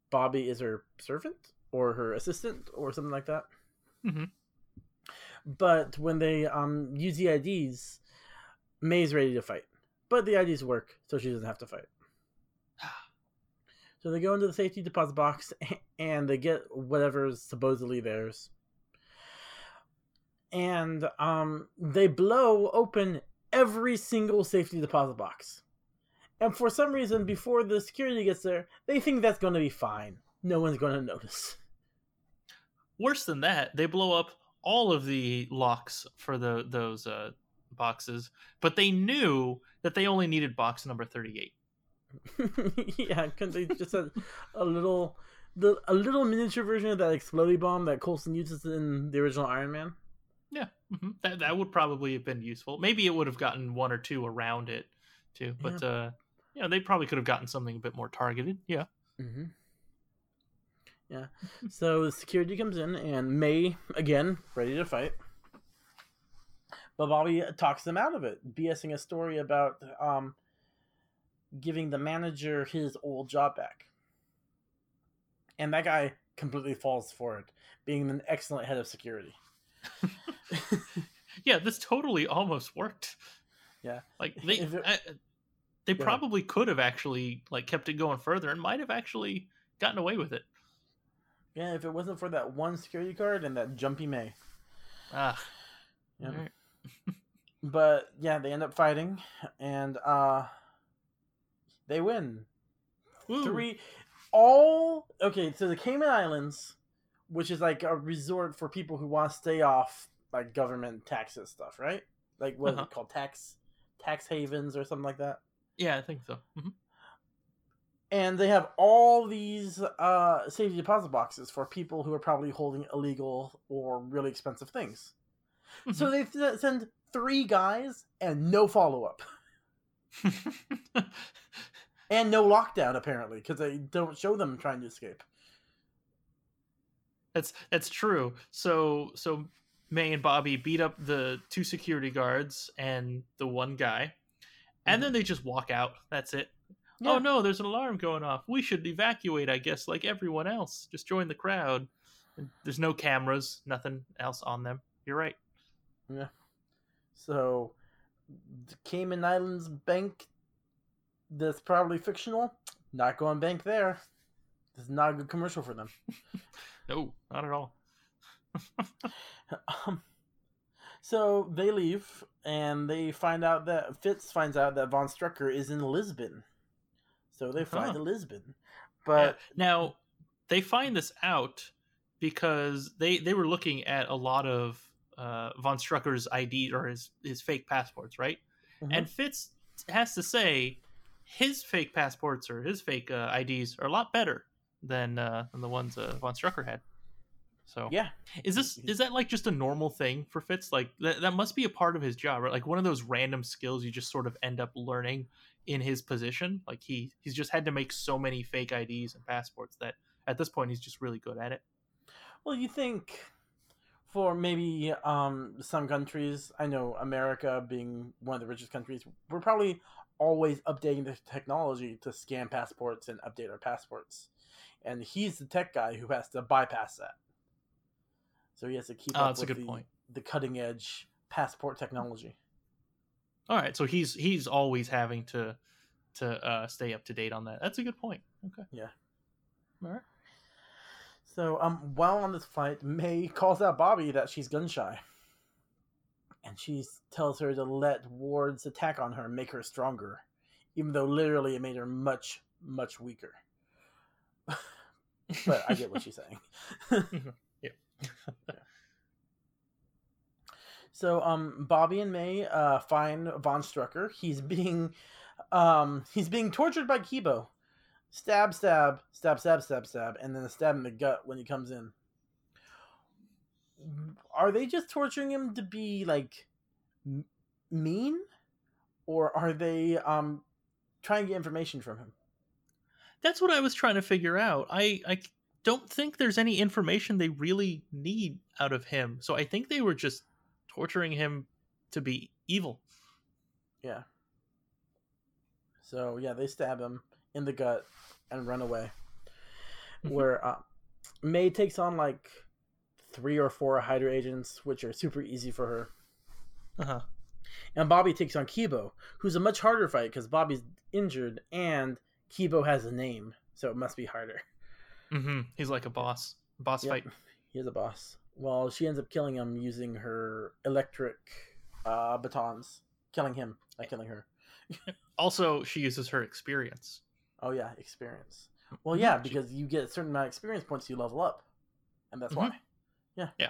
Bobby is her servant or her assistant or something like that. Mhm. But when they um use the IDs, May's ready to fight. But the IDs work, so she doesn't have to fight. So they go into the safety deposit box and they get whatever's supposedly theirs. And um they blow open every single safety deposit box. And for some reason, before the security gets there, they think that's going to be fine. No one's going to notice. Worse than that, they blow up all of the locks for the those uh, boxes, but they knew that they only needed box number thirty-eight. yeah, couldn't they just a, a little, the a little miniature version of that exploding bomb that Coulson uses in the original Iron Man? Yeah, hmm that that would probably have been useful. Maybe it would have gotten one or two around it too, but uh, you know, they probably could have gotten something a bit more targeted. Yeah. Mm-hmm. Yeah. so the security comes in, and May again ready to fight. But Bobby talks them out of it, BSing a story about um, giving the manager his old job back. And that guy completely falls for it, being an excellent head of security. yeah, this totally almost worked. Yeah. like they it, I, they ahead. probably could have actually like kept it going further and might have actually gotten away with it. Yeah, if it wasn't for that one security guard and that jumpy May. Ah, Yeah. alright. But yeah, they end up fighting, and uh, they win. Woo. Three. all okay. So the Cayman Islands, which is like a resort for people who want to stay off like government taxes stuff, right? Like what is Uh-huh. it called? Tax tax havens or something like that. Yeah, I think so. Mhm. and they have all these uh, safety deposit boxes for people who are probably holding illegal or really expensive things. So they th- send three guys and no follow up and no lockdown apparently because they don't show them trying to escape. That's that's true. So so May and Bobby beat up the two security guards and the one guy, and mm. then they just walk out. That's it. Yeah. Oh no, there's an alarm going off. We should evacuate, I guess, like everyone else. Just join the crowd. And There's no cameras, nothing else on them. You're right. Yeah. So, the Cayman Islands Bank, that's probably fictional. Not going bank there. This is not a good commercial for them. No, not at all. Um, so they leave, and they find out that Fitz finds out that Von Strucker is in Lisbon. So they fly Huh. to Lisbon, but now they find this out because they they were looking at a lot of uh, von Strucker's ID or his his fake passports, right? Mhm. And Fitz has to say his fake passports or his fake uh, IDs are a lot better than uh, than the ones uh, von Strucker had. So yeah, is this is that like just a normal thing for Fitz? Like that that must be a part of his job, right? Like one of those random skills you just sort of end up learning in his position. Like he he's just had to make so many fake IDs and passports that at this point he's just really good at it. Well, you think for maybe um, some countries, I know America being one of the richest countries, we're probably always updating the technology to scan passports and update our passports. And he's the tech guy who has to bypass that. So he has to keep Oh, up that's a with good the, point. the cutting edge passport technology. All right, so he's he's always having to to uh, stay up to date on that. That's a good point. Okay. Yeah. All right. So um, while on this flight, May calls out Bobby that she's gun shy. And she tells her to let Ward's attack on her make her stronger, even though literally it made her much, much weaker. but I get what she's saying. So um Bobby and May uh find Von Strucker. He's being um he's being tortured by Kebo. Stab, stab, stab, stab, stab, stab, and then a stab in the gut when he comes in. Are they just torturing him to be like m- mean, or are they um trying to get information from him? That's what I was trying to figure out. I I don't think there's any information they really need out of him. So I think they were just torturing him to be evil. Yeah. So yeah, they stab him in the gut and run away. Mhm. Where uh, May takes on like three or four Hydra agents, which are super easy for her, Uh-huh. and Bobby takes on Kebo, who's a much harder fight because Bobby's injured and Kebo has a name, so it must be harder. Hmm He's like a boss. Boss Yep. fight. He is a boss. Well, she ends up killing him using her electric uh, batons, killing him, not killing her. Also, she uses her experience. Oh yeah, experience. Well, Mhm. yeah, because you get a certain amount of experience points, you level up, and that's Mhm. why. Yeah. Yeah.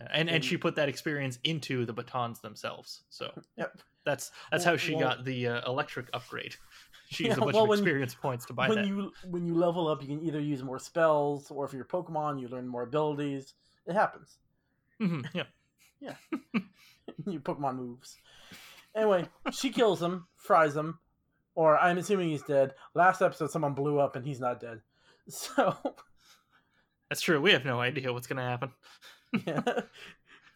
And and And- she put that experience into the batons themselves. So Yep. That's that's Well- how she well- got the uh, electric upgrade. She used Yeah, a bunch well, of when- experience points to buy when that. you when you level up, you can either use more spells, or if you're Pokemon, you learn more abilities. It happens. Mhm, Yeah. Your Pokemon moves. Anyway, she kills him, fries him, or I'm assuming he's dead. Last episode, someone blew up and he's not dead. So, That's true. We have no idea what's gonna happen. yeah.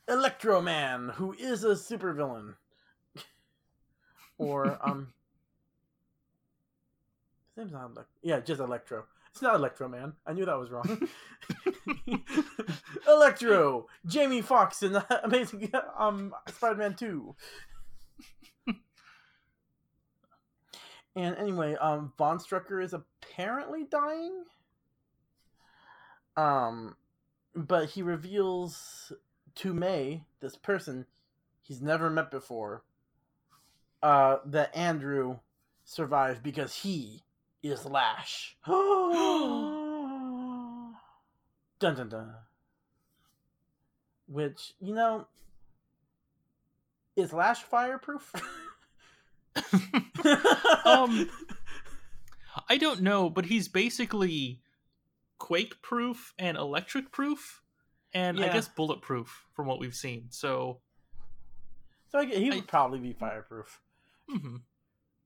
Electro Man, who is a supervillain. Or, um. His name's not Elec- Yeah, just Electro. It's not Electro Man. I knew that was wrong. Electro! Jamie Foxx in Amazing um, Spider Man 2. and anyway, um, Von Strucker is apparently dying. Um, but he reveals to May, this person he's never met before, uh, that Andrew survived because he is Lash. dun dun dun. Which you know, is Lash fireproof? um, I don't know, but he's basically quake proof and electric proof, and I guess bulletproof from what we've seen. So, so I, he would I- probably be fireproof. Mhm.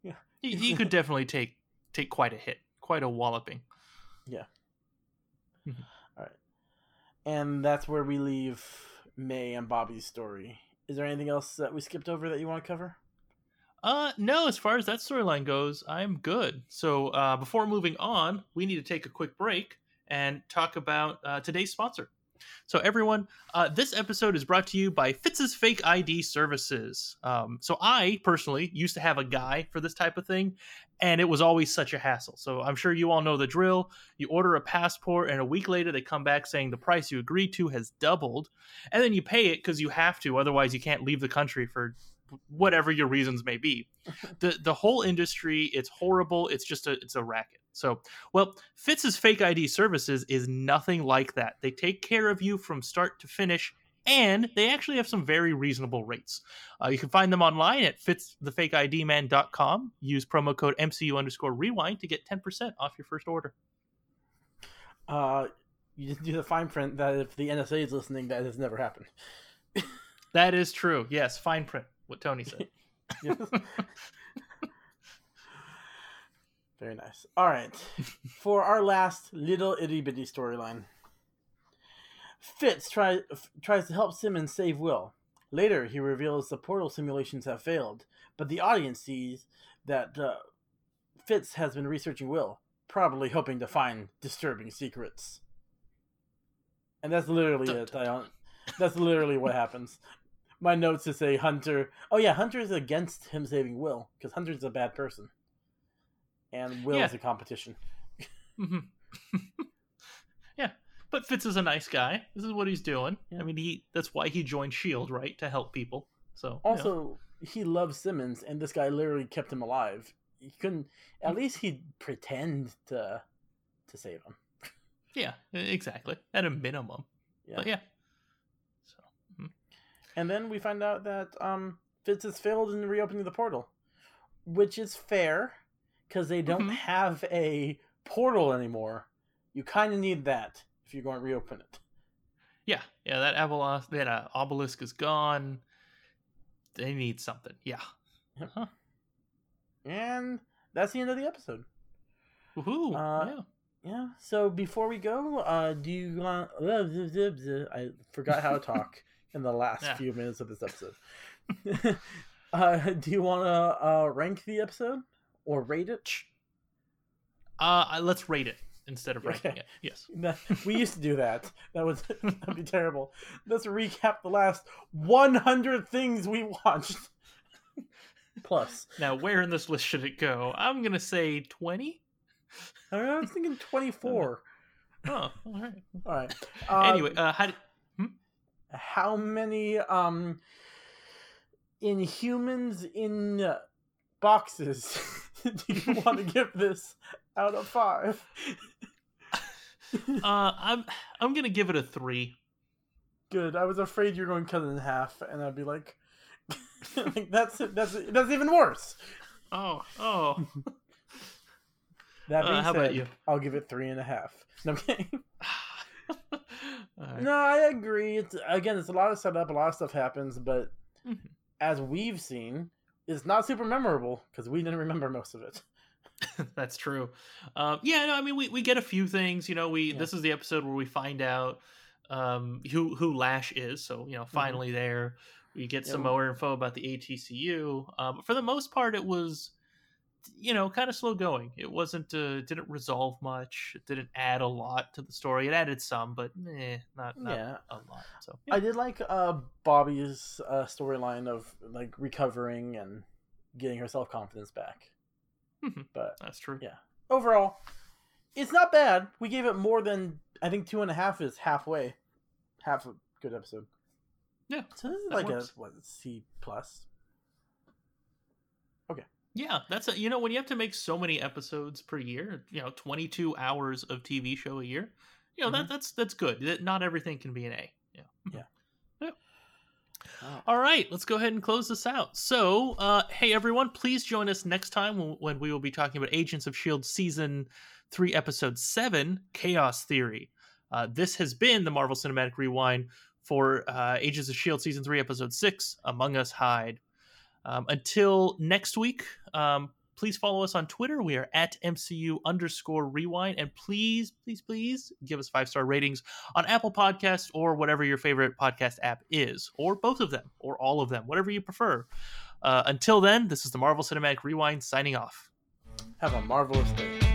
Yeah. he, he could definitely take take quite a hit, quite a walloping. Yeah. Alright. And that's where we leave May and Bobby's story. Is there anything else that we skipped over that you want to cover? Uh, no, as far as that storyline goes, I'm good. So, uh, before moving on, we need to take a quick break and talk about uh, today's sponsor. So, everyone, uh, this episode is brought to you by Fitz's Fake ID Services. Um, so, I personally used to have a guy for this type of thing, and it was always such a hassle. So, I'm sure you all know the drill. You order a passport, and a week later, they come back saying the price you agreed to has doubled, and then you pay it because you have to, otherwise, you can't leave the country for whatever your reasons may be. the The whole industry, it's horrible. It's just a it's a racket. So, well, Fitz's fake ID services is nothing like that. They take care of you from start to finish, and they actually have some very reasonable rates. Uh, you can find them online at fitzthefakeidman.com. Use promo code MCU underscore rewind to get 10% off your first order. Uh, you do the fine print that if the NSA is listening, that has never happened. That is true. Yes, fine print, what Tony said. Very nice. All right. For our last little itty bitty storyline, Fitz try, f- tries to help Simmons save Will. Later, he reveals the portal simulations have failed, but the audience sees that uh, Fitz has been researching Will, probably hoping to find disturbing secrets. And that's literally Dun, it. I don't, that's literally what happens. My notes to say Hunter. Oh yeah, Hunter is against him saving Will because Hunter's a bad person, and Will is a competition. Mhm. yeah, but Fitz is a nice guy. This is what he's doing. Yeah. I mean, he that's why he joined Shield, right, to help people. So you know. Also, he loves Simmons, and this guy literally kept him alive. He couldn't. At least he'd pretend to to save him. yeah, exactly. At a minimum, Yeah. but yeah. So mhm. And then we find out that um, Fitz has failed in reopening the portal, which is fair because they don't Mhm. have a portal anymore. You kind of need that if you're going to reopen it. yeah, yeah. That obelisk, that uh, obelisk is gone. They need something. Yeah. Yep. Huh. And that's the end of the episode. Woohoo! Uh, yeah. Yeah. So before we go, uh, do you want? I forgot how to talk in the last Yeah. few minutes of this episode. uh, do you want to uh, rank the episode or rate it? Uh, let's rate it instead of ranking Okay. it. Yes. We used to do that. That was that'd be terrible. Let's recap the last 100 things we watched. Plus, Now, where in this list should it go? I'm gonna say twenty. I, don't know, I was thinking 24. Oh, all right. All right. Uh, anyway, uh, how? Did, how many um inhumans in uh, boxes do you want to give this out of five uh, I'm I'm gonna give it a three. good i was afraid you were going to cut it in half and i'd be like, like that's that's that's even worse Oh, oh. that being Uh, how said, about you? i'll give it three and a half no, I'm kidding. All right. no i agree it's again it's a lot of setup a lot of stuff happens but Mhm. as we've seen it's not super memorable because we didn't remember most of it That's true. Um, yeah, no, I mean, we, we get a few things. You know, we Yeah. this is the episode where we find out um, who who Lash is. So you know, finally there, we get Mm-hmm. Yeah, some we- more info about the ATCU. Um, for the most part, it was you know kind of slow going. It wasn't uh, didn't resolve much. It didn't add a lot to the story. It added some, but eh, not not yeah a lot. So I did like uh, Bobby's uh, storyline of like recovering and getting her self confidence back. Mhm. But that's true. yeah, overall, it's not bad. We gave it more than I think two and a half is halfway, half a good episode. Yeah, So this is like works. a what C plus. Yeah, that's a, you know when you have to make so many episodes per year, you know, 22 hours of TV show a year. You know, Mhm. that that's that's good. That- Not everything can be an A. Yeah. Yeah. Yeah. Oh. All right, let's go ahead and close this out. So, uh, hey everyone, please join us next time when- we will be talking about Agents of Shield season three, episode seven, Chaos Theory. Uh, this has been the Marvel Cinematic Rewind for uh, Agents of Shield season three, episode six, Among Us Hide. Um, until next week, um, please follow us on Twitter. We are at MCU underscore rewind. And please, please, please give us five star ratings on Apple Podcasts or whatever your favorite podcast app is, or both of them, or all of them, whatever you prefer. Uh, until then, this is the Marvel Cinematic Rewind signing off. Have a marvelous day.